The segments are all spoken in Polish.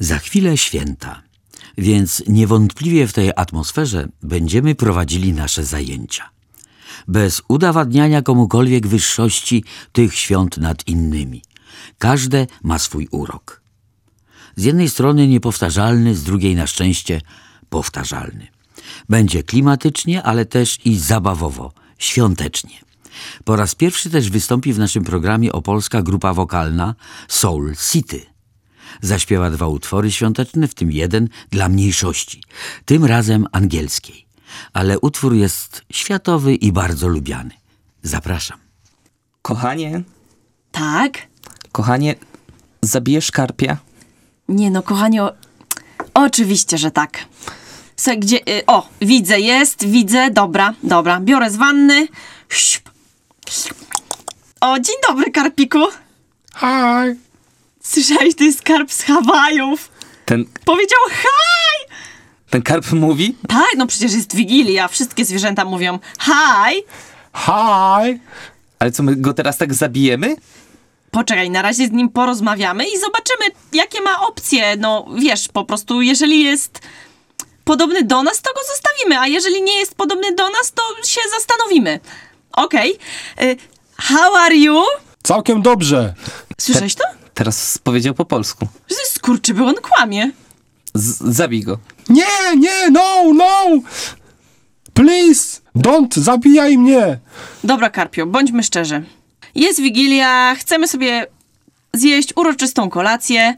Za chwilę święta, więc niewątpliwie w tej atmosferze będziemy prowadzili nasze zajęcia. Bez udowadniania komukolwiek wyższości tych świąt nad innymi. Każde ma swój urok. Z jednej strony niepowtarzalny, z drugiej na szczęście powtarzalny. Będzie klimatycznie, ale też i zabawowo, świątecznie. Po raz pierwszy też wystąpi w naszym programie opolska grupa wokalna Soul City. Zaśpiewa dwa utwory świąteczne, w tym jeden dla mniejszości, tym razem angielskiej. Ale utwór jest światowy i bardzo lubiany. Zapraszam. Kochanie, Tak? kochanie, zabijesz karpia? Nie no, kochanie, o... oczywiście, że tak. Se, gdzie... Y, o, widzę, jest, widzę, dobra, dobra. Biorę z wanny. O, dzień dobry, Karpiku. Hi. Słyszałeś, to jest karp z Hawajów. Ten, Powiedział hi! ten karp mówi? Tak, no przecież jest Wigilia, wszystkie zwierzęta mówią hi. Hi. Ale co, my go teraz tak zabijemy? Poczekaj, na razie z nim porozmawiamy i zobaczymy, jakie ma opcje. No, wiesz, po prostu, jeżeli jest podobny do nas, to go zostawimy, a jeżeli nie jest podobny do nas, to się zastanowimy. Okej. Y, How are you? Całkiem dobrze. Słyszałeś to? Teraz powiedział po polsku. Jest skurczybył, on kłamie. Z, zabij go. Nie, nie, no, no. Please, don't zabijaj mnie. Dobra, Karpio, bądźmy szczerzy. Jest Wigilia, chcemy sobie zjeść uroczystą kolację,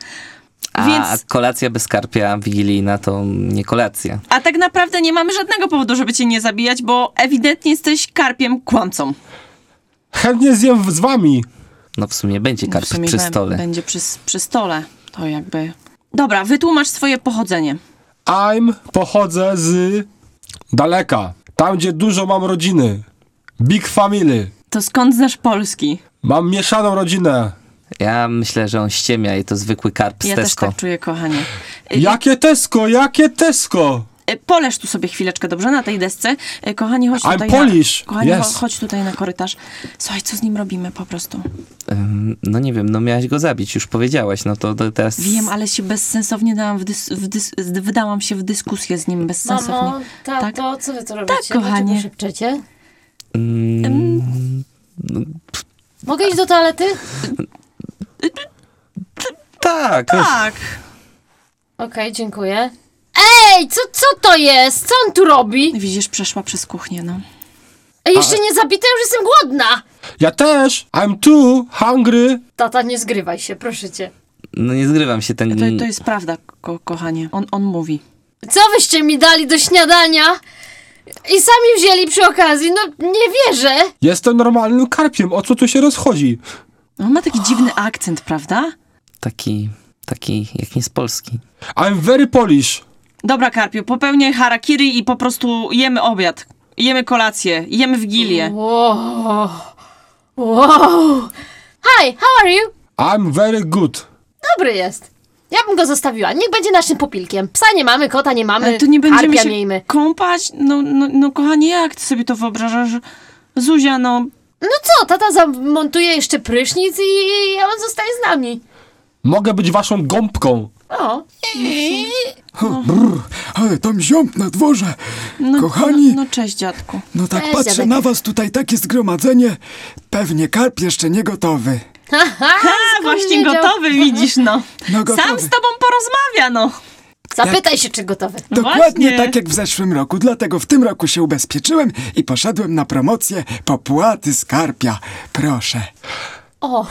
A więc... kolacja bez karpia wigilijna to nie kolacja. A tak naprawdę nie mamy żadnego powodu, żeby cię nie zabijać, bo ewidentnie jesteś karpiem kłamcą. Chętnie zjem z wami. No w sumie będzie karp W sumie przy stole. Będzie przy, przy stole. To jakby. Dobra, wytłumacz swoje pochodzenie. I'm pochodzę z daleka. Tam, gdzie dużo mam rodziny. Big family. To skąd znasz polski? Mam mieszaną rodzinę. Ja myślę, że on ściemia i to zwykły karp z Ja też Tesco. tak czuję, kochanie. Y, Jakie Tesco, jakie Tesco? Y, Poleż tu sobie chwileczkę, dobrze, na tej desce. Y, Kochanie, chodź I'm tutaj. Polish, Na, kochanie, yes. cho- chodź tutaj na korytarz. Słuchaj, co z nim robimy po prostu? No nie wiem, no miałaś go zabić, już powiedziałaś, no to, to teraz... Wiem, ale się bezsensownie dałam w dys, w dys, wydałam się w dyskusję z nim bezsensownie. Mamo, tato, co wy tu robicie? kochanie. Dlaczego szepczecie? Mm, Mogę iść do toalety? tak, Tak. Okej, dziękuję. Ej, co, co to jest? Co on tu robi? Widzisz, przeszła przez kuchnię, no. Ej, jeszcze nie zabite, już jestem głodna! Ja też. I'm too hungry. Tata, nie zgrywaj się, proszę cię. no nie zgrywam się ten... To, to jest prawda, ko kochanie. On, on mówi. Co wyście mi dali do śniadania? I sami wzięli przy okazji, no nie wierzę. Jestem normalnym karpiem. O co tu się rozchodzi? On ma taki dziwny akcent, prawda? Taki, taki jak nie z Polski. I'm very Polish. Dobra, Karpiu, popełniaj harakiri i po prostu jemy obiad. Jemy kolację, jemy wigilię. Wow. Wow. Hi, how are you? I'm very good. Dobry jest. Ja bym go zostawiła. Niech będzie naszym popilkiem. Psa nie mamy, kota nie mamy, Ale to nie będziemy się miejmy. kąpać? No, no, no, kochanie, jak ty sobie to wyobrażasz? Zuzia, no... No co, tata zamontuje jeszcze prysznic i on zostaje z nami. Mogę być waszą gąbką. O, Brr, ale tam ziąb na dworze. no Kochani, No, no cześć, dziadku. no tak Cześć, patrzę dziadek. na was tutaj takie zgromadzenie. Pewnie karp jeszcze nie gotowy. Haha, A, właśnie wiedział? gotowy, widzisz, no. No gotowy. Sam z tobą porozmawia, no. Zapytaj się, czy gotowy. Dokładnie właśnie. tak jak w zeszłym roku, dlatego w tym roku się ubezpieczyłem i poszedłem na promocję popłaty skarpia. Proszę. O,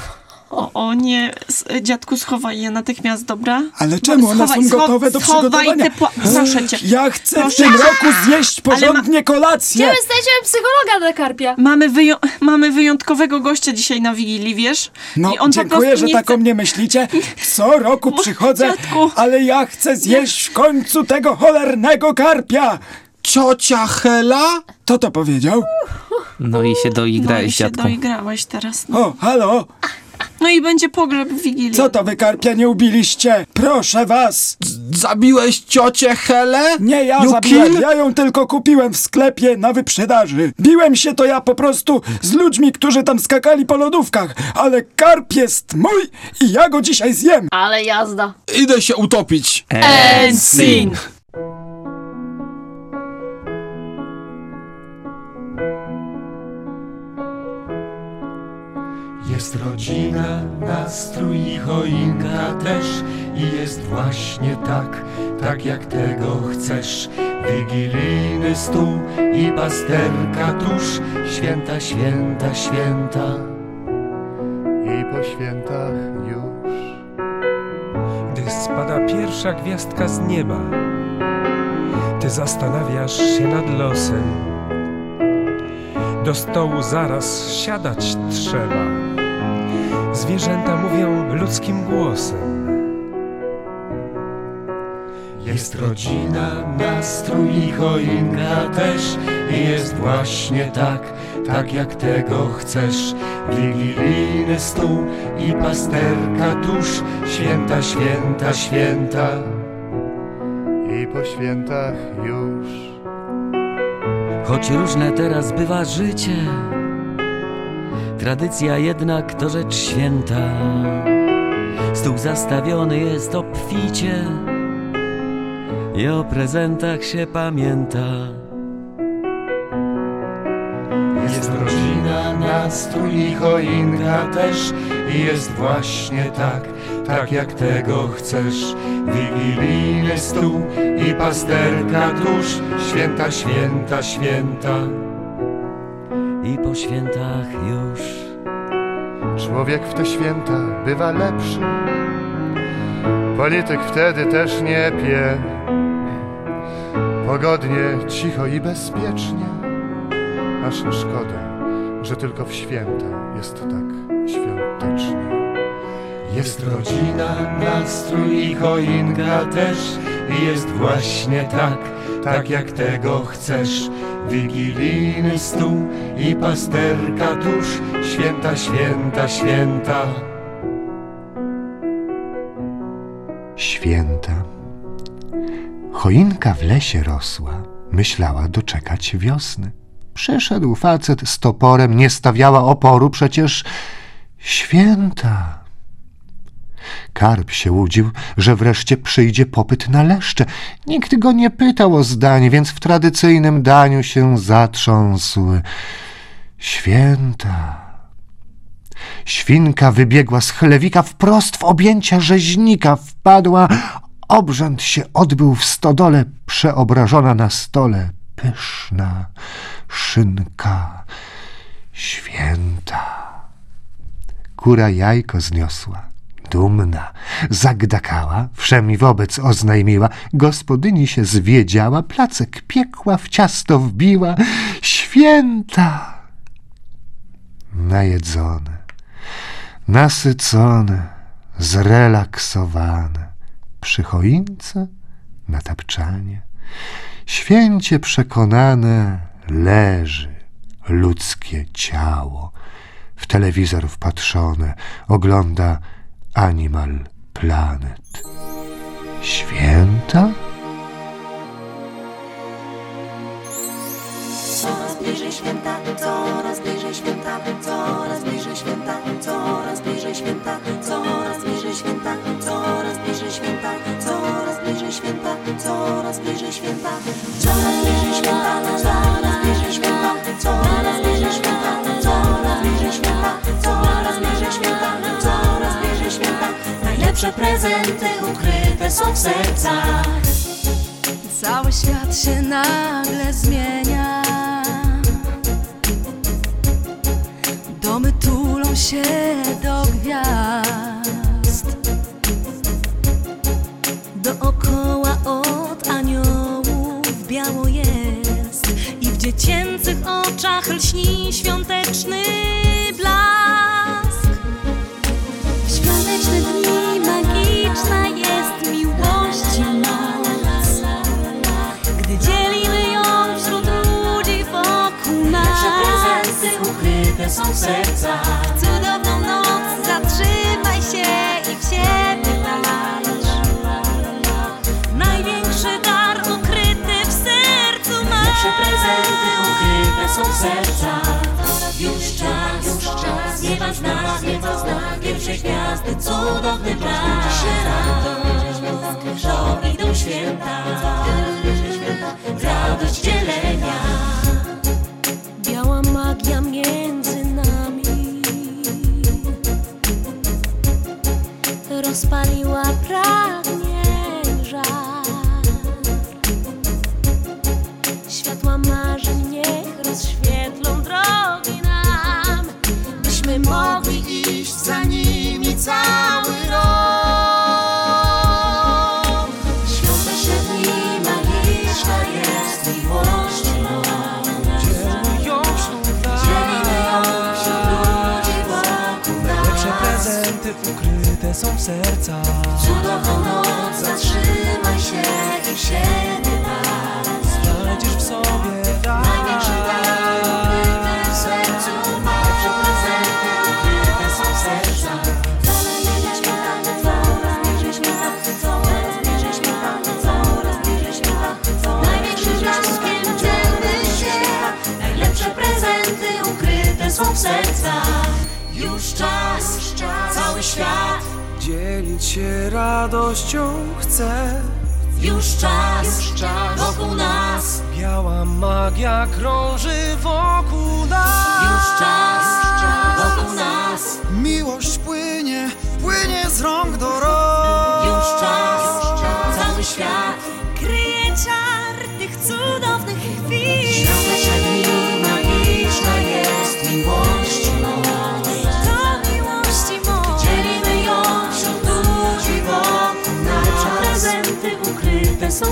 O, o nie, dziadku, schowaj je natychmiast, dobra? Ale czemu one Schowaj, są scho- gotowe do schowaj przygotowania? te pła- Proszę cię. Ja chcę Proszę. w tym roku zjeść Ale ma- porządnie kolację. Gdzie znajdziemy psychologa dla karpia? Mamy, wyją- mamy wyjątkowego gościa dzisiaj na Wigilii, wiesz? No, I on po dziękuję, że tak chce... o mnie myślicie. Co roku przychodzę, dziadku. ale ja chcę zjeść w końcu tego cholernego karpia. Ciocia Hela? Kto to powiedział? No i się No i doigrałeś, się dziadku. doigrałeś teraz. No. O, halo. No i będzie pogrzeb w Wigilii. Co to wy karpia nie ubiliście? Proszę was! Zabiłeś ciocię Helę? Nie ja You zabiłem, kill? ja ją tylko kupiłem w sklepie na wyprzedaży. Biłem się to ja po prostu z ludźmi, którzy tam skakali po lodówkach, ale karp jest mój i ja go dzisiaj zjem. Ale jazda. Idę się utopić. And scene. Jest rodzina, nastrój i choinka też. I jest właśnie tak, tak jak tego chcesz. Wigilijny stół i pasterka tuż. Święta, święta, święta. I po świętach już. Gdy spada pierwsza gwiazdka z nieba, ty zastanawiasz się nad losem. Do stołu zaraz siadać trzeba. Zwierzęta mówią ludzkim głosem. Jest rodzina, nastrój i choinka też. I jest właśnie tak, tak jak tego chcesz. Wigilijny stół i pasterka tuż. Święta, święta, święta. I po świętach już. Choć różne teraz bywa życie, tradycja jednak to rzecz święta. Stół zastawiony jest obficie i o prezentach się pamięta. Jest rodzina, nastrój i choinka też I jest właśnie tak, tak jak tego chcesz Wigilijny stół i pasterka tuż Święta, święta, święta I po świętach już. Człowiek w te święta bywa lepszy. Polityk wtedy też nie pie. Pogodnie, cicho i bezpiecznie. Aż szkoda, że tylko w święta jest tak świątecznie. Jest rodzina, nastrój i choinka też. I jest właśnie tak, tak jak tego chcesz Wigilijny stół i pasterka tuż. Święta, święta, święta. Święta. Choinka w lesie rosła. Myślała doczekać wiosny. Przyszedł facet z toporem Nie stawiała oporu. Przecież święta Karp się łudził, że wreszcie przyjdzie popyt na leszcze. Nikt go nie pytał o zdanie, więc w tradycyjnym daniu się zatrząsł. Święta. Świnka wybiegła z chlewika wprost w objęcia rzeźnika, wpadła. Obrzęd się odbył w stodole, przeobrażona na stole. Pyszna szynka. Święta. Kura jajko zniosła. Dumna, zagdakała, wszemi wobec oznajmiła, gospodyni się zwiedziała, placek piekła, w ciasto wbiła. Święta! Najedzone, nasycone, zrelaksowane, przy choince, na tapczanie, święcie przekonane leży ludzkie ciało, w telewizor wpatrzone, ogląda Animal Planet. Święta? Coraz bliżej święta, coraz bliżej święta, Najlepsze prezenty ukryte są w sercach. Cały świat się nagle zmienia. Domy tulą się do gwiazd. Dookoła od aniołów biało jest i w dziecięcych oczach lśni świąteczny blask. W świąteczne dni są serca. Cudowną noc, zatrzymaj się i w siebie patrz. Największy dar ukryty w sercu masz. Lepsze prezenty ukryte są w sercach. Już czas, już czas, nieba zna, nieba zna, pierwsze gwiazdy, cudowny czas. Za to idą święta, radość dzielenia. funny w sercach Radością chcę Już czas, wokół nas. Biała magia krąży wokół nas. Już czas, wokół nas. Miłość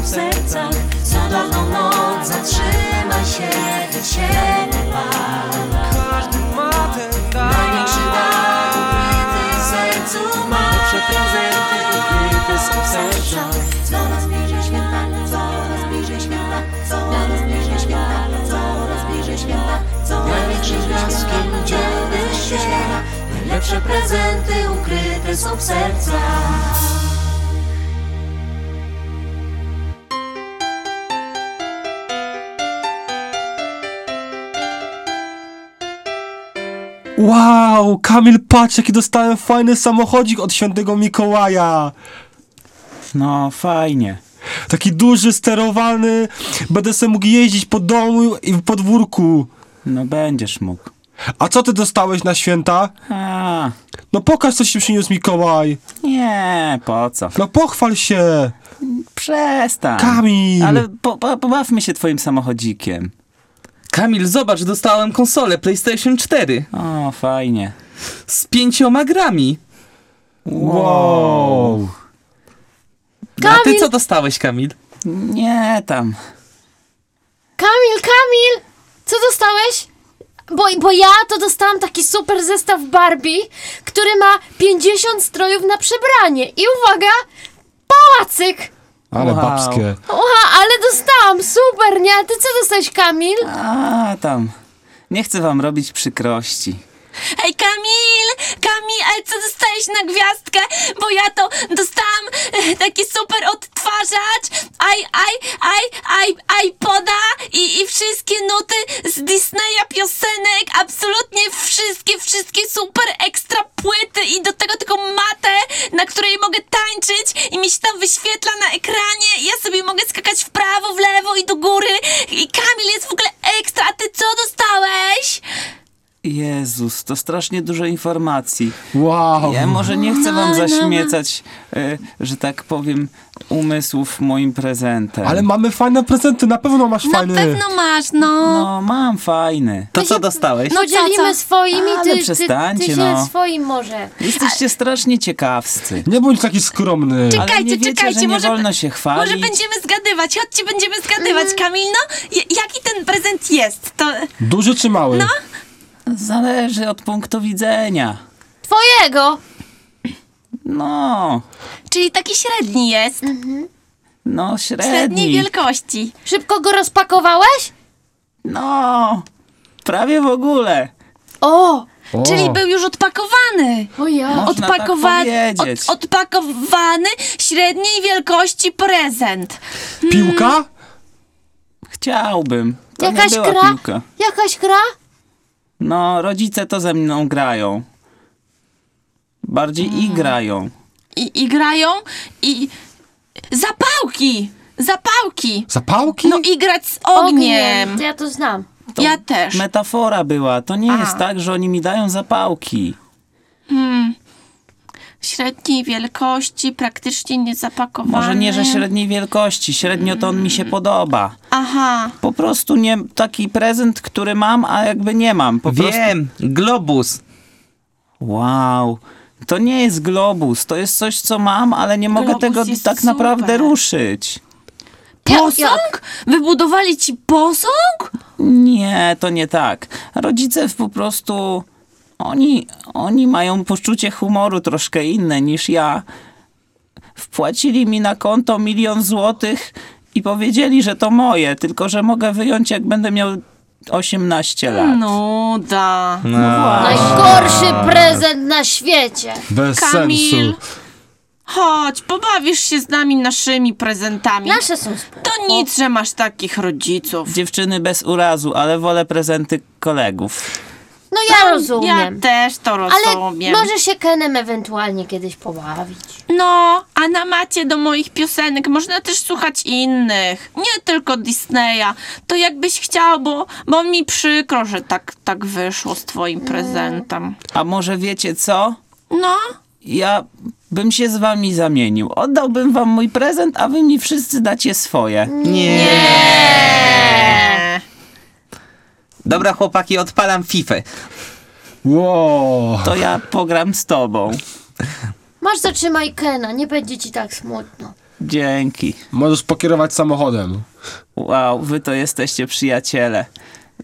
sercach Cudowną noc, zatrzymaj się, wyciemy Każdy ma ten dar. Największy dar ukryty w sercu ma. Najlepsze prezenty ukryte są w sercach Coraz bliżej święta, coraz bliżej święta Coraz bliżej święta, coraz bliżej święta Największym blaskiem dzielny się Najlepsze prezenty ukryte są w sercach Wow, Kamil, patrz jaki dostałem fajny samochodzik od świętego Mikołaja. No, fajnie. Taki duży, sterowany. Będę sobie mógł jeździć po domu i w podwórku. No, będziesz mógł. A co ty dostałeś na święta? A, No pokaż, co ci przyniósł Mikołaj. nie, po co? No pochwal się. Przestań. Kamil. Ale po, po, pobawmy się twoim samochodzikiem. Kamil, zobacz, dostałem konsolę PlayStation 4 O, fajnie. z pięcioma grami. Wow. A ty Kamil! co dostałeś, Kamil? Nie tam. Kamil, Kamil! Co dostałeś? Bo, bo ja to dostałam taki super zestaw Barbie, który ma 50 strojów na przebranie. I uwaga, pałacyk! Ale Wow. babskie. Ale super, nie? A ty co dostałeś, Kamil? A, tam. Nie chcę wam robić przykrości. Hej, Kamil! Kamil, ale co dostałeś na gwiazdkę? Bo ja to dostałam e, taki super odtwarzacz, i, i, i, i, iPoda i, i wszystkie nuty z Disneya piosenek, absolutnie wszystkie, wszystkie super ekstra płyty i do tego tylko matę, na której mogę tańczyć i mi się tam wyświetla na ekranie i ja sobie mogę skakać w prawo, w lewo i do góry i Kamil jest w ogóle ekstra, a ty co dostałeś? Jezus, to strasznie dużo informacji. Wow. Ja może nie chcę wam No, no, no. zaśmiecać, e, że tak powiem, umysłów moim prezentem. Ale mamy fajne prezenty, na pewno masz Na fajny. pewno masz, no. No, mam fajny. To co dostałeś? No Podzielimy co? swoimi, Ale ty, ty, ty przestańcie, się no. swoim może. Jesteście strasznie ciekawscy. Nie bądź taki skromny. Ale Czekajcie, nie wiecie, czekajcie, że nie może- wolno się chwalić. Może będziemy zgadywać, chodźcie, będziemy zgadywać, Kamil, no. Jaki ten prezent jest? To... Duży czy mały? No. Zależy od punktu widzenia. Twojego! No, Czyli taki średni jest. no Średniej średni. wielkości. Szybko go rozpakowałeś? No, prawie w ogóle. O! O. Czyli był już odpakowany. O ja. Można tak powiedzieć. od, odpakowany średniej wielkości prezent. Piłka? Chciałbym. To Jakaś nie była gra? piłka. Jakaś gra? No, rodzice to ze mną grają. Bardziej Mm. i grają. I, I grają i... Zapałki! Zapałki! Zapałki? No i grać z ogniem. To ja to znam. Ja też. Metafora była. To nie A. jest tak, że oni mi dają zapałki. Hmm. Średniej wielkości, praktycznie niezapakowany. Może nie, że średniej wielkości. Średnio to on mi się podoba. Aha. Po prostu nie taki prezent, który mam, a jakby nie mam. Po prostu... Wiem, globus. Wow. To nie jest globus, to jest coś, co mam, ale nie mogę Globus tego jest tak naprawdę super. ruszyć. Posąg? Wybudowali ci posąg? Nie, to nie tak. Rodzice po prostu. Oni, oni mają poczucie humoru troszkę inne niż ja. Wpłacili mi na konto milion złotych i powiedzieli, że to moje, tylko że mogę wyjąć, jak będę miał 18 lat. Nuda. No właśnie. Najgorszy prezent na świecie. Bez Kamil. sensu. Chodź, pobawisz się z nami naszymi prezentami. Nasze są spoko. To nic, że masz takich rodziców. Dziewczyny bez urazu, ale wolę prezenty kolegów. No ja rozumiem. Ja też to Ale rozumiem. może się Kenem ewentualnie kiedyś pobawić. No, a na macie do moich piosenek można też słuchać innych. Nie tylko Disneya. To jakbyś chciał, bo, bo mi przykro, że tak, tak wyszło z twoim prezentem. A może wiecie co? No, Ja bym się z wami zamienił. Oddałbym wam mój prezent, a wy mi wszyscy dacie swoje. Nie. Dobra, chłopaki, odpalam FIFA. Wow. To ja pogram z tobą. Masz zatrzymaj Kena, nie będzie ci tak smutno. Dzięki. Możesz pokierować samochodem. Wow, wy to jesteście przyjaciele.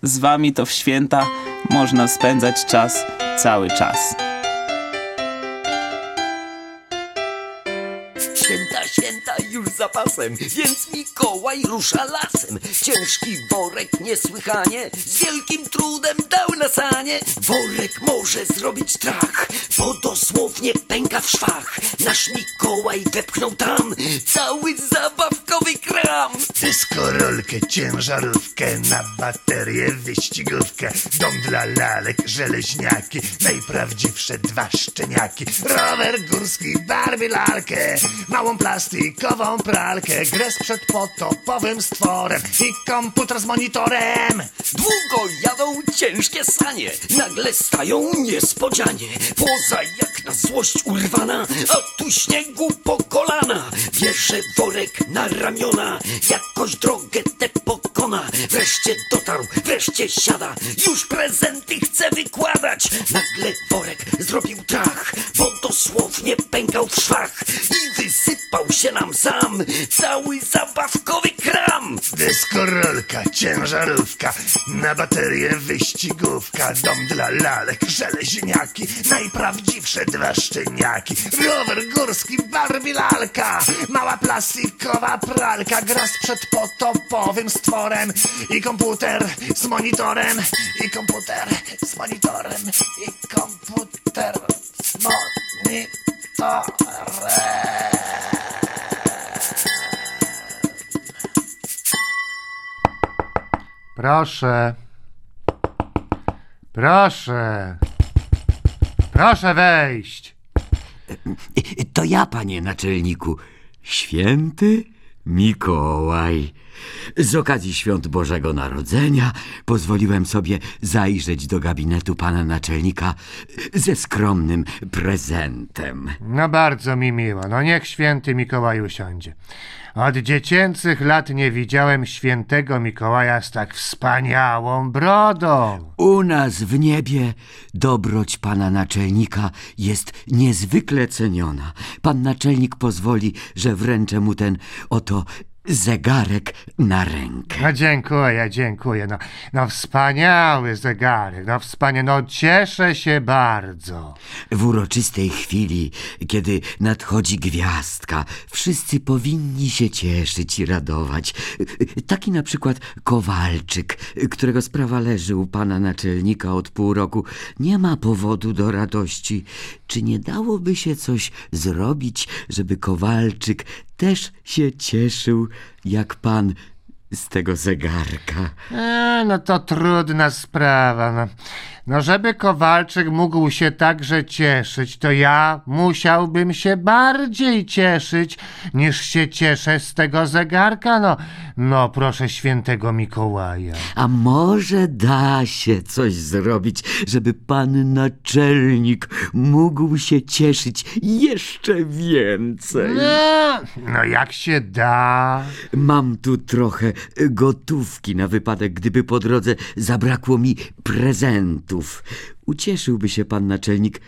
Z wami to w święta można spędzać czas cały czas. Święta już za pasem, więc Mikołaj rusza lasem. Ciężki worek niesłychanie, z wielkim trudem dał na sanie. Worek może zrobić strach, bo dosłownie pęka w szwach. Nasz Mikołaj wepchnął tam cały zabawkowy kram. Dyskorolkę, ciężarówkę, na baterię wyścigówkę, dom dla lalek, żeleźniaki, najprawdziwsze dwa szczeniaki, rower górski, Barbie lalkę, małą plastikową pralkę, grę przed potopowym stworem i komputer z monitorem. Długo jadą ciężkie sanie, nagle stają niespodzianie. Poza jak na złość urwana, a tu śniegu po kolana. Bierze worek na ramiona, jakoś drogę tę pokona. Wreszcie dotarł, wreszcie siada, już prezenty chce wykładać. Nagle worek zrobił trach, bo dosłownie pękał w szwach i wysypał się nam sam cały zabawkowy kram. Dyskorolka, ciężarówka, na baterię wyścigówka, dom dla lalek, żeleźniaki, najprawdziwsze dwa szczeniaki, rower górski, Barbie lalka, mała plastikowa pralka, gra z przedpotopowym stworem i komputer z monitorem, i komputer z monitorem, i komputer z monitorem. Proszę. Proszę. Proszę wejść. To ja, panie naczelniku. Święty みこわい。Z okazji świąt Bożego Narodzenia pozwoliłem sobie zajrzeć do gabinetu pana naczelnika ze skromnym prezentem. No bardzo mi miło. No niech święty Mikołaj usiądzie. Od dziecięcych lat nie widziałem świętego Mikołaja z tak wspaniałą brodą. U nas w niebie dobroć pana naczelnika jest niezwykle ceniona. Pan naczelnik pozwoli, że wręczę mu ten oto zegarek na rękę. No dziękuję, dziękuję. No, no wspaniały zegarek, no wspaniały. No cieszę się bardzo. W uroczystej chwili, kiedy nadchodzi gwiazdka, wszyscy powinni się cieszyć i radować. Taki na przykład Kowalczyk, którego sprawa leży u pana naczelnika od pół roku, nie ma powodu do radości. Czy nie dałoby się coś zrobić, żeby Kowalczyk też się cieszył, jak pan z tego zegarka. E, no to trudna sprawa. No. No, żeby Kowalczyk mógł się także cieszyć, to ja musiałbym się bardziej cieszyć, niż się cieszę z tego zegarka. No, no proszę świętego Mikołaja. A może da się coś zrobić, żeby pan naczelnik mógł się cieszyć jeszcze więcej? No, no jak się da? Mam tu trochę gotówki na wypadek, gdyby po drodze zabrakło mi Ucieszyłby się pan naczelnik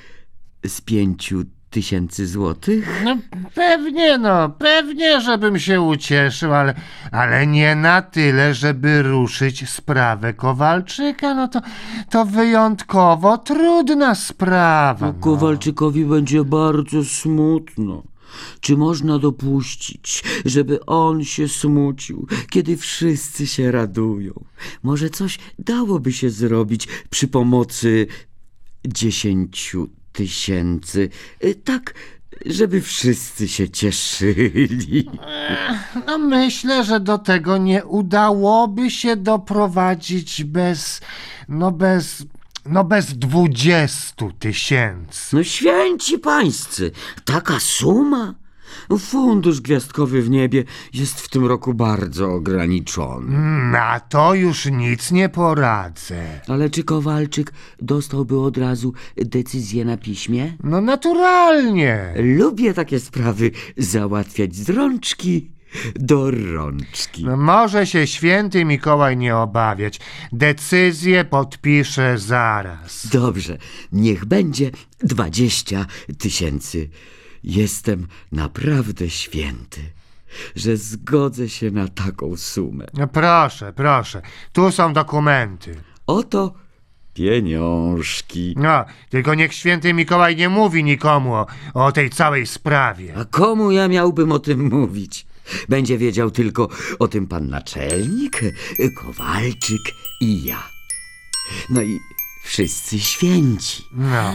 z pięciu tysięcy złotych? No pewnie, no, pewnie, żebym się ucieszył, ale, ale nie na tyle, żeby ruszyć sprawę Kowalczyka. No to, to wyjątkowo trudna sprawa. No, Kowalczykowi będzie bardzo smutno. Czy można dopuścić, żeby on się smucił, kiedy wszyscy się radują? Może coś dałoby się zrobić przy pomocy dziesięciu tysięcy, y, tak, żeby wszyscy się cieszyli. No myślę, że do tego nie udałoby się doprowadzić bez, no bez, no bez dwudziestu tysięcy. No święci pańscy, taka suma? Fundusz gwiazdkowy w niebie jest w tym roku bardzo ograniczony. Na to już nic nie poradzę. Ale czy Kowalczyk dostałby od razu decyzję na piśmie? No naturalnie. Lubię takie sprawy załatwiać z rączki do rączki. No może się święty Mikołaj nie obawiać. Decyzję podpiszę zaraz. Dobrze, niech będzie dwadzieścia tysięcy. Jestem naprawdę święty, że zgodzę się na taką sumę. No proszę, proszę. Tu są dokumenty. Oto pieniążki. No, tylko niech święty Mikołaj nie mówi nikomu o, o tej całej sprawie. A komu ja miałbym o tym mówić? Będzie wiedział tylko o tym pan naczelnik, Kowalczyk i ja. No i wszyscy święci. No.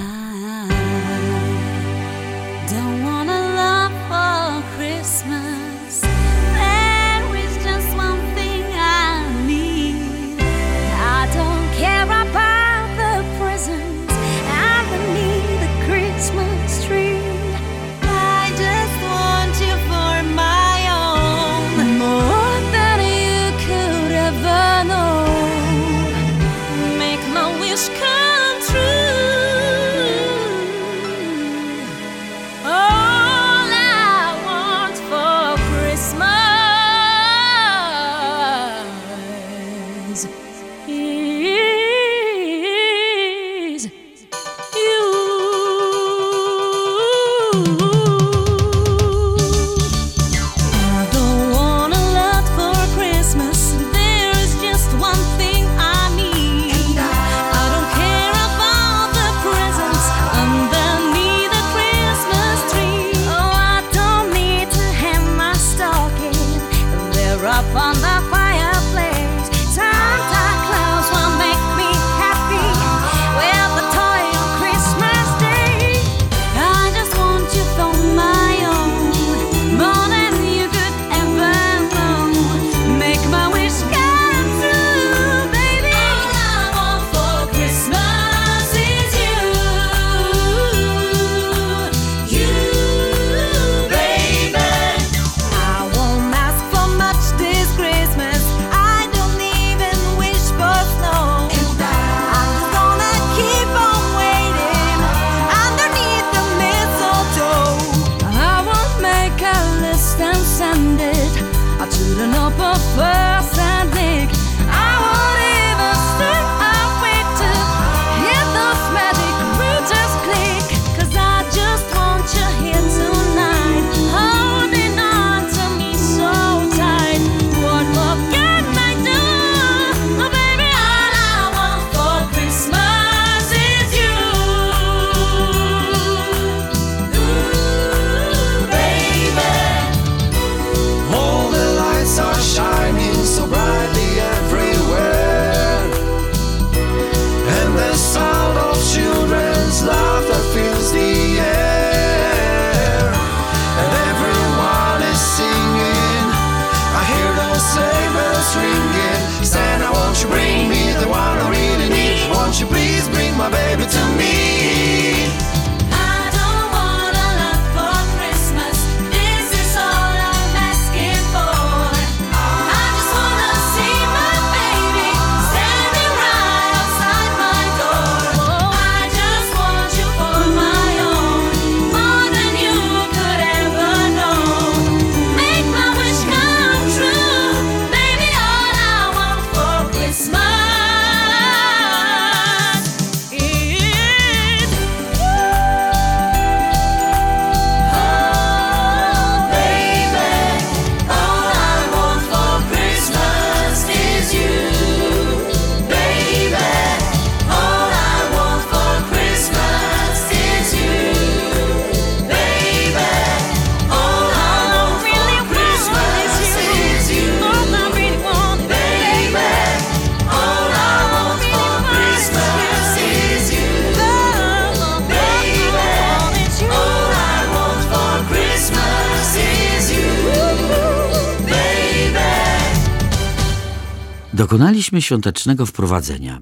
Dokonaliśmy świątecznego wprowadzenia.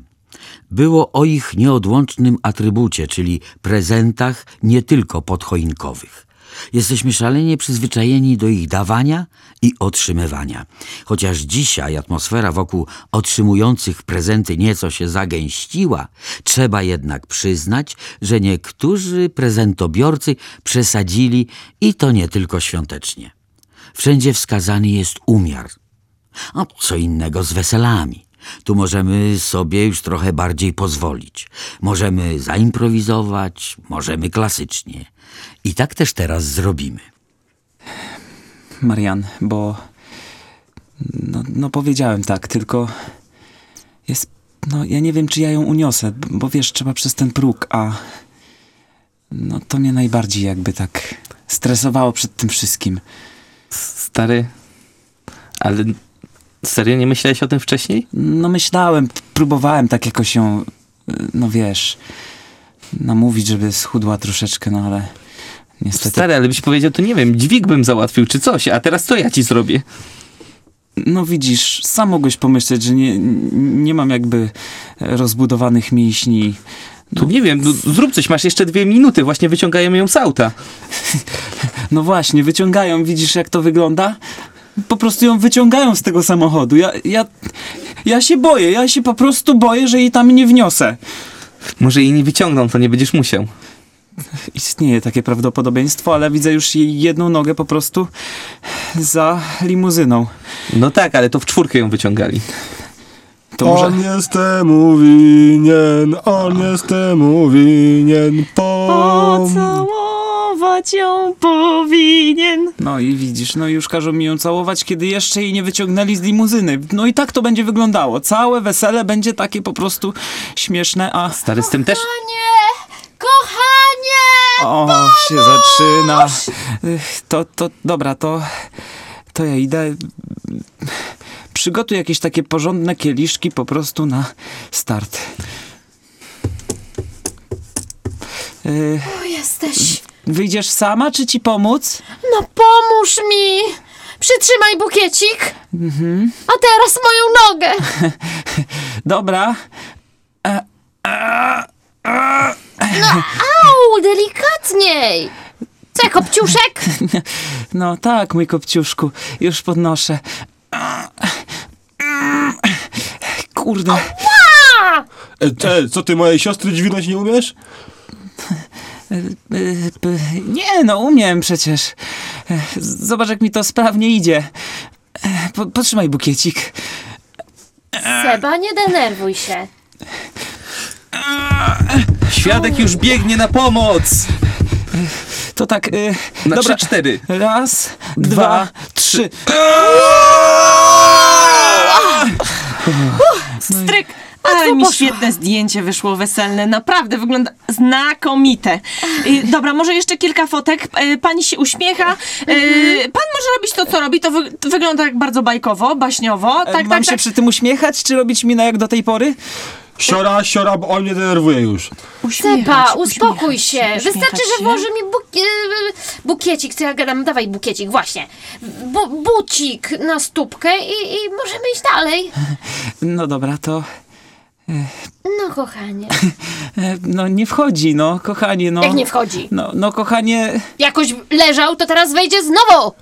Było o ich nieodłącznym atrybucie, czyli prezentach nie tylko podchoinkowych. Jesteśmy szalenie przyzwyczajeni do ich dawania i otrzymywania. Chociaż dzisiaj atmosfera wokół otrzymujących prezenty nieco się zagęściła, trzeba jednak przyznać, że niektórzy prezentobiorcy przesadzili i to nie tylko świątecznie. Wszędzie wskazany jest umiar. A co innego z weselami. Tu możemy sobie już trochę bardziej pozwolić. Możemy zaimprowizować, możemy klasycznie. I tak też teraz zrobimy. Marian, bo. No, no powiedziałem tak, tylko. Jest. No ja nie wiem, czy ja ją uniosę, bo wiesz, trzeba przez ten próg, a. No to mnie najbardziej jakby tak stresowało przed tym wszystkim. Stary, ale serio nie myślałeś o tym wcześniej? No myślałem, próbowałem tak jakoś ją, y, no wiesz, namówić, żeby schudła troszeczkę, no ale niestety... Stary, ale byś powiedział, to nie wiem, dźwig bym załatwił czy coś, a teraz co ja ci zrobię? No widzisz, sam mogłeś pomyśleć, że nie, nie mam jakby rozbudowanych mięśni. To nie wiem, no, zrób coś, masz jeszcze dwie minuty, właśnie wyciągają ją z auta. No właśnie, wyciągają, widzisz jak to wygląda? Po prostu ją wyciągają z tego samochodu. Ja, ja, ja się boję, ja się po prostu boję, że jej tam nie wniosę. Może jej nie wyciągną, to nie będziesz musiał. Istnieje takie prawdopodobieństwo, ale widzę już jej jedną nogę po prostu za limuzyną. No tak, ale to w czwórkę ją wyciągali. To może... On jest temu winien, on jest temu winien. Po... Pocałować ją powinien. No i widzisz, no już każą mi ją całować, kiedy jeszcze jej nie wyciągnęli z limuzyny. No i tak to będzie wyglądało. Całe wesele będzie takie po prostu śmieszne, a... Stary, z tym też... Kochanie! Kochanie! O, się zaczyna. To, to, dobra, to... To ja idę... Przygotuj jakieś takie porządne kieliszki po prostu na start. Yy, O, jesteś. Wyjdziesz sama, czy ci pomóc? No pomóż mi! Przytrzymaj bukiecik. A teraz moją nogę. Dobra. E, No au, delikatniej. Co, kopciuszek? No tak, mój kopciuszku, już podnoszę. Kurde. A! E, e, co ty mojej siostry dźwignąć nie umiesz? Nie, no umiem przecież. Zobacz, jak mi to sprawnie idzie. Po, potrzymaj bukiecik. Seba, nie denerwuj się. Świadek już biegnie na pomoc! To tak, y, Na dobra. trzy, cztery. Raz, dwa, trzy. Stryk! Ale mi świetne zdjęcie wyszło weselne. Naprawdę wygląda znakomite. Dobra, może jeszcze kilka fotek. Y, Pani się uśmiecha. Y, Pan może robić to, co robi. To, wy, to wygląda jak bardzo bajkowo, baśniowo. Tak, Mam tak, się tak. przy tym uśmiechać, czy robić mina jak do tej pory? Siora, siora, bo on mnie denerwuje już. Uśmiechać, Seba, uspokój się. uśmiechać Wystarczy, że się. włoży mi buk e, bukiecik, co ja gadam. Dawaj bukiecik, właśnie. Bu bucik na stópkę i, i możemy iść dalej. No dobra, to... No, kochanie. No nie wchodzi, no, kochanie, no. Jak nie wchodzi? No, no kochanie, Jakoś leżał, to teraz wejdzie znowu.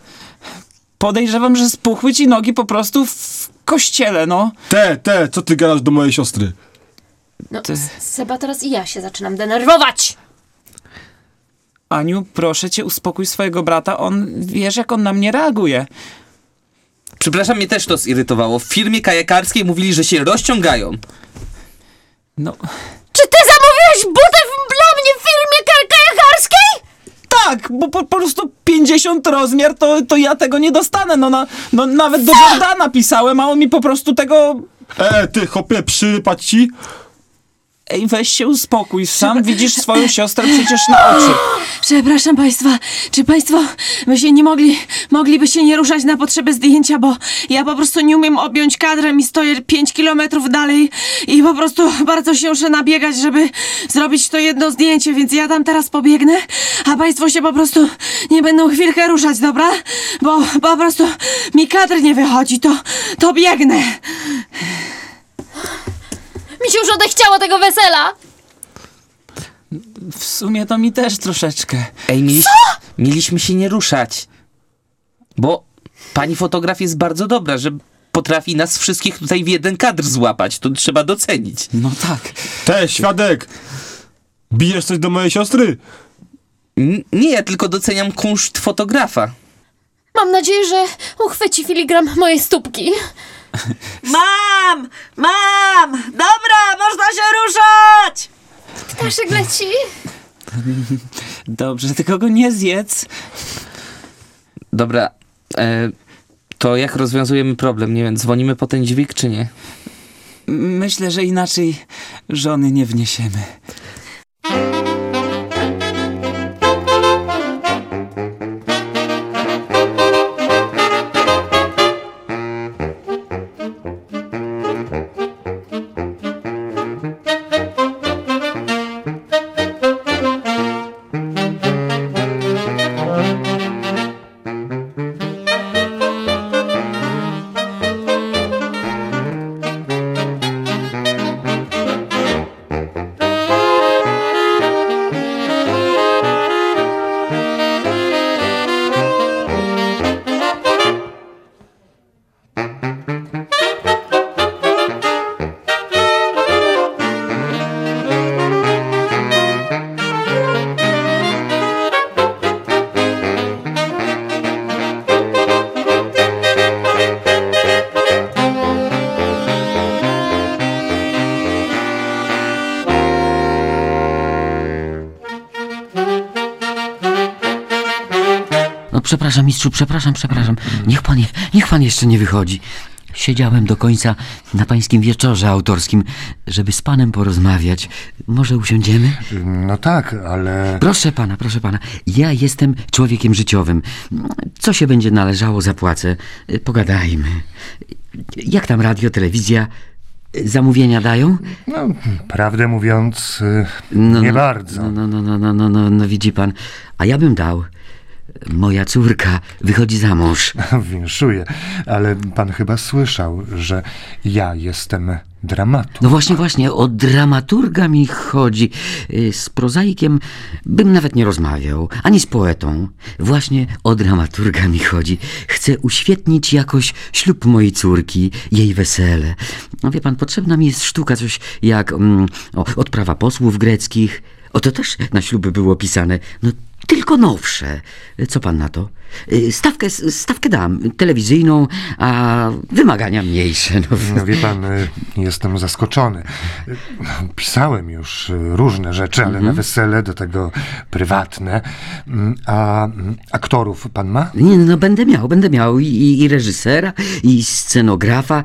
podejrzewam, że spuchły ci nogi po prostu w kościele, no. Te, te, co ty gadasz do mojej siostry? No, S- Seba, teraz i ja się zaczynam denerwować. Aniu, proszę cię, uspokój swojego brata, on, wiesz, jak on na mnie reaguje. Przepraszam, mnie też to zirytowało. W firmie kajakarskiej mówili, że się rozciągają. No, Czy ty zamówiłeś butę w- dla mnie w firmie ka- kajakarskiej? tak, bo po, po prostu 50 rozmiar, to, to ja tego nie dostanę, no, na, no nawet do Jordana pisałem, a on mi po prostu tego... E, ty, chopie, przyrypać ci? Ej, weź się uspokój, sam widzisz swoją siostrę przecież na oczy. Przepraszam państwa, czy państwo by się nie mogli, mogliby się nie ruszać na potrzeby zdjęcia, bo ja po prostu nie umiem objąć kadrem i stoję 5 kilometrów dalej i po prostu bardzo się muszę nabiegać, żeby zrobić to jedno zdjęcie, więc ja tam teraz pobiegnę, a państwo się po prostu nie będą chwilkę ruszać, dobra? Bo po prostu mi kadr nie wychodzi, to, to biegnę. Mi się już odechciało tego wesela. W sumie to mi też troszeczkę. Ej, mieliś, mieliśmy się nie ruszać. Bo pani fotograf jest bardzo dobra, że potrafi nas wszystkich tutaj w jeden kadr złapać. To trzeba docenić. No tak. Te, świadek! Bijesz coś do mojej siostry? N- nie, ja tylko doceniam kunszt fotografa. Mam nadzieję, że uchwyci filigram mojej stópki. Mam! Mam! Dobra, można się ruszać! Ptaszek leci. Dobrze, tylko go nie zjedz. Dobra, e, to jak rozwiązujemy problem? Nie wiem, dzwonimy po ten dźwig, czy nie? Myślę, że inaczej żony nie wniesiemy. Przepraszam, mistrzu, przepraszam, przepraszam. Niech pan, je- niech pan jeszcze nie wychodzi. Siedziałem do końca na pańskim wieczorze autorskim, żeby z panem porozmawiać. Może usiądziemy? No tak, ale... Proszę pana, proszę pana. Ja jestem człowiekiem życiowym. Co się będzie należało, zapłacę. Pogadajmy. Jak tam radio, telewizja? Zamówienia dają? No, prawdę mówiąc, No, nie no, bardzo. No, no, no, no, no, no, no, no, widzi pan. A ja bym dał. Moja córka wychodzi za mąż. Winszuję, ale pan chyba słyszał, że ja jestem dramaturg. No właśnie, właśnie, o dramaturga mi chodzi. Y, Z prozaikiem bym nawet nie rozmawiał, ani z poetą. Właśnie o dramaturga mi chodzi. Chcę uświetnić jakoś ślub mojej córki, jej wesele. No wie pan, potrzebna mi jest sztuka, coś jak mm, o, odprawa posłów greckich. O, to też na śluby było pisane. No, tylko nowsze. Co pan na to? Y, Stawkę, stawkę dam, telewizyjną, a wymagania mniejsze. No. No wie pan, y, jestem zaskoczony. Pisałem już y, różne rzeczy, ale na wesele do tego prywatne. Mm, A mm, aktorów pan ma? Nie, no będę miał, będę miał i, i, i reżysera, i scenografa,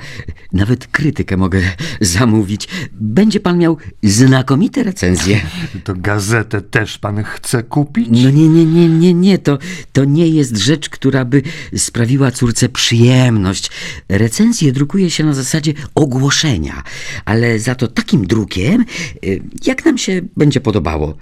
nawet krytykę mogę zamówić. Będzie pan miał znakomite recenzje. To gazetę też pan chce kupić? No nie, nie, nie, nie, nie, to, to nie jest rzecz, która by sprawiła córce przyjemność. Recenzje drukuje się na zasadzie ogłoszenia, ale za to takim drukiem, y, jak nam się będzie podobało.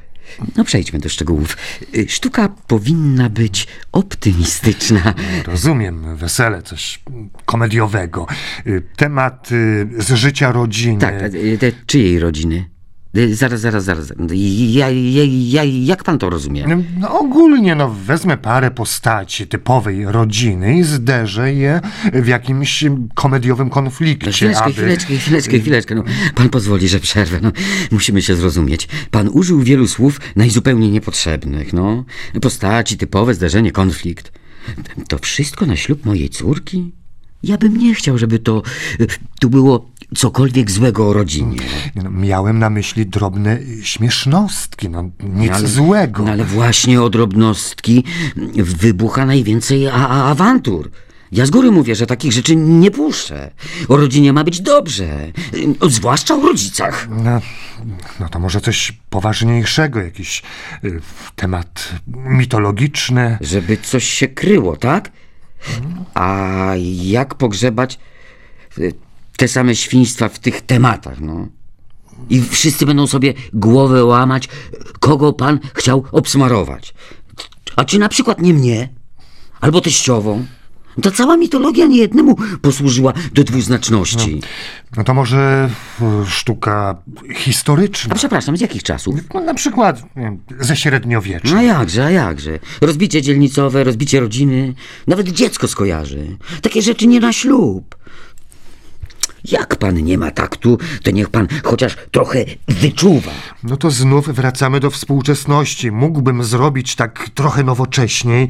No przejdźmy do szczegółów. Y, Sztuka powinna być optymistyczna. Rozumiem, wesele, coś komediowego. Y, Temat z życia rodziny. Tak, te czyjej rodziny? Y, Zaraz, zaraz, zaraz. Ja, ja, ja, jak pan to rozumie? No, ogólnie, no, wezmę parę postaci typowej rodziny i zderzę je w jakimś komediowym konflikcie, Chwileczkę, aby... chwileczkę, chwileczkę, chwileczkę. No, pan pozwoli, że przerwę. No, musimy się zrozumieć. Pan użył wielu słów najzupełniej niepotrzebnych. No. Postaci, typowe zdarzenie, konflikt. To wszystko na ślub mojej córki? Ja bym nie chciał, żeby to y, tu było cokolwiek złego o rodzinie. No, miałem na myśli drobne śmiesznostki, no, nic ale, złego. No, ale właśnie o drobnostki wybucha najwięcej a, a, awantur. Ja z góry mówię, że takich rzeczy nie puszczę. O rodzinie ma być dobrze. Y, Zwłaszcza o rodzicach. No, no to może coś poważniejszego, jakiś y, temat mitologiczny. Żeby coś się kryło, tak? A jak pogrzebać y, te same świństwa w tych tematach, no? I wszyscy będą sobie głowę łamać, kogo pan chciał obsmarować. A czy na przykład nie mnie? Albo teściową? Ta cała mitologia niejednemu posłużyła do dwuznaczności. No to może e, sztuka historyczna? A przepraszam, z jakich czasów? No, na przykład nie wiem, ze średniowiecza. No a jakże, a jakże. Rozbicie dzielnicowe, rozbicie rodziny, nawet dziecko skojarzy. Takie rzeczy nie na ślub. Jak pan nie ma taktu, to niech pan chociaż trochę wyczuwa. No to znów wracamy do współczesności. Mógłbym zrobić tak trochę nowocześniej.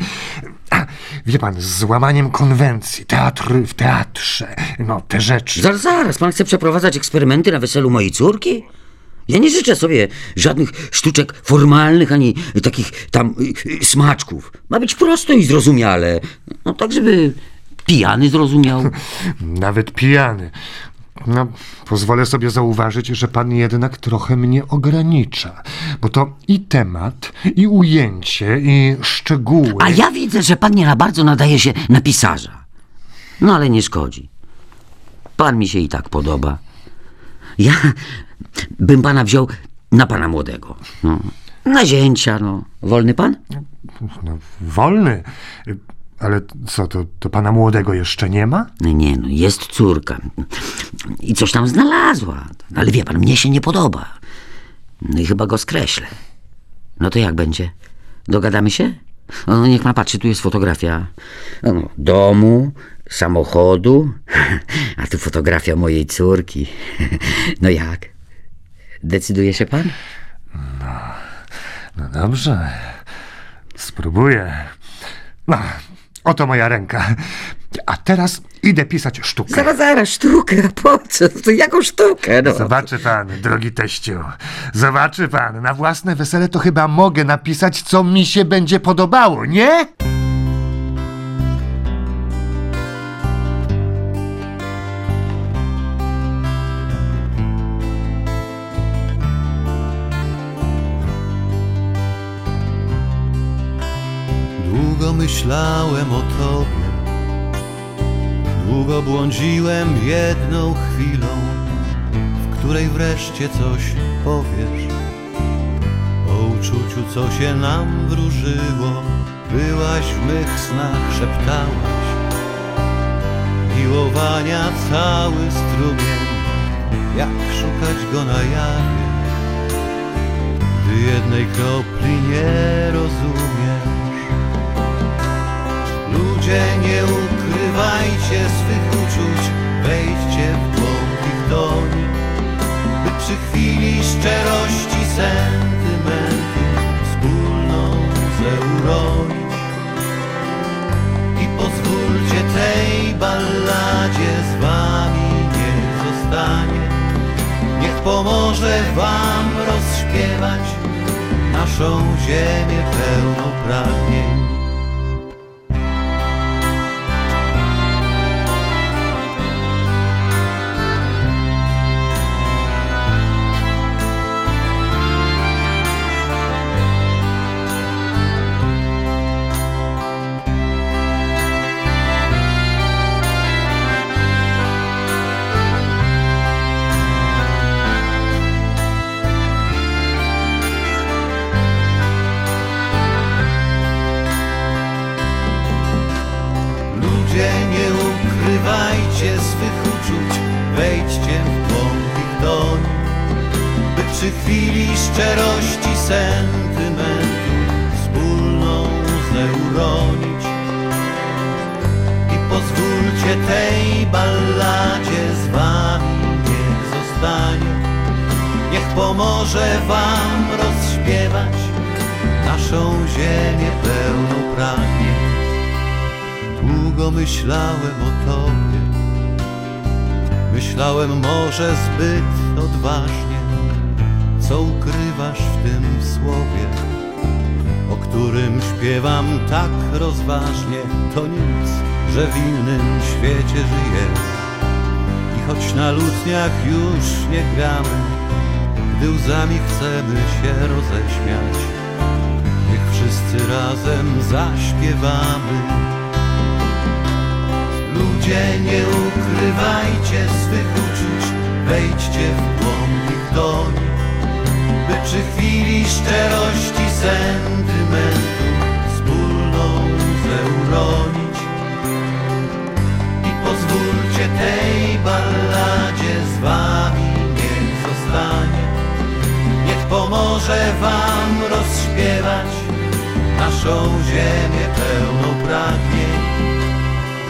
A, Wie pan, z złamaniem konwencji, teatr w teatrze, no te rzeczy. Zaraz, zaraz, pan chce przeprowadzać eksperymenty na weselu mojej córki? Ja nie życzę sobie żadnych sztuczek formalnych, ani takich tam y, y, smaczków. Ma być prosto i zrozumiale. No tak, żeby pijany zrozumiał. Nawet pijany. No, pozwolę sobie zauważyć, że pan jednak trochę mnie ogranicza, bo to i temat, i ujęcie, i szczegóły. A ja widzę, że pan nie na bardzo nadaje się na pisarza. No ale nie szkodzi. Pan mi się i tak podoba. Ja bym pana wziął na pana młodego. No. Na zięcia, no. Wolny pan? No, wolny. Ale co, to, to pana młodego jeszcze nie ma? No nie, no jest córka. I coś tam znalazła. Ale wie pan, mnie się nie podoba. No i chyba go skreślę. No to jak będzie? Dogadamy się? No niech pan patrzy, tu jest fotografia no, domu, samochodu, a tu fotografia mojej córki. No jak? Decyduje się pan? No dobrze. Spróbuję. No, oto moja ręka. A teraz idę pisać sztukę. Zaraz, zaraz, sztukę, po co? To jaką sztukę? No. Zobaczy pan, drogi teściu. Zobaczy pan, na własne wesele to chyba mogę napisać, co mi się będzie podobało, nie? Myślałem o tobie, długo błądziłem jedną chwilą, w której wreszcie coś powiesz. O uczuciu, co się nam wróżyło, byłaś w mych snach, szeptałaś. Miłowania cały strumień, jak szukać go na jawie, gdy jednej kropli nie rozumiesz. Nie ukrywajcie swych uczuć, wejdźcie w głąb ich doni, by przy chwili szczerości sentymentu wspólną ze uronić. I pozwólcie tej balladzie z wami niech zostanie, niech pomoże wam rozśpiewać naszą ziemię pełną pragnień. Przy chwili szczerości sentymentu wspólną ze uronić. I pozwólcie tej balladzie z wami niech zostanie, niech pomoże wam rozśpiewać naszą ziemię pełną pragnień. Długo myślałem o tobie Myślałem może zbyt odważnie Co ukrywasz w tym słowie O którym śpiewam tak rozważnie To nic, że w innym świecie żyję. I choć na lutniach już nie gramy Gdy łzami chcemy się roześmiać Niech wszyscy razem zaśpiewamy. Ludzie, nie ukrywajcie swych uczuć, wejdźcie w głąb ich doni, by przy chwili szczerości sentymentu wspólną zeuronić. I pozwólcie tej balladzie z wami niech zostanie, niech pomoże wam rozśpiewać naszą ziemię pełną pragnień.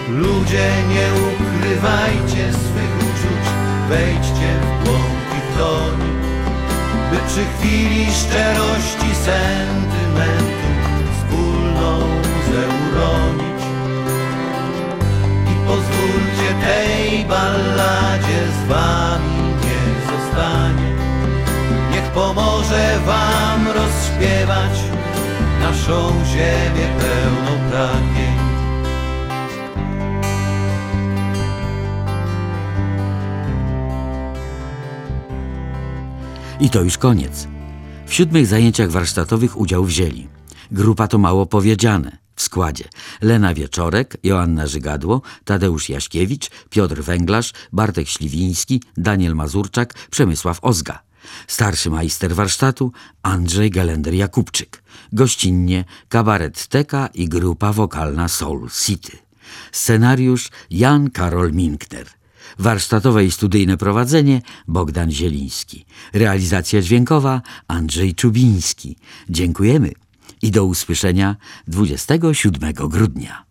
Ludzie, nie ukrywajcie swych uczuć, wejdźcie w głąb ich toni przy chwili szczerości sentymentu wspólną łzę uronić. I pozwólcie tej balladzie z wami niech zostanie. Niech pomoże wam rozśpiewać naszą ziemię pełną pragnień. I to już koniec. W siódmych zajęciach warsztatowych udział wzięli. Grupa to mało powiedziane. W składzie Lena Wieczorek, Joanna Żygadło, Tadeusz Jaśkiewicz, Piotr Węglarz, Bartek Śliwiński, Daniel Mazurczak, Przemysław Ozga. Starszy majster warsztatu Andrzej Galender-Jakubczyk. Gościnnie kabaret Teka i grupa wokalna Soul City. Scenariusz Jan Karol Minkner. Warsztatowe i studyjne prowadzenie Bogdan Zieliński. Realizacja dźwiękowa Andrzej Czubiński. Dziękujemy i do usłyszenia 27 grudnia.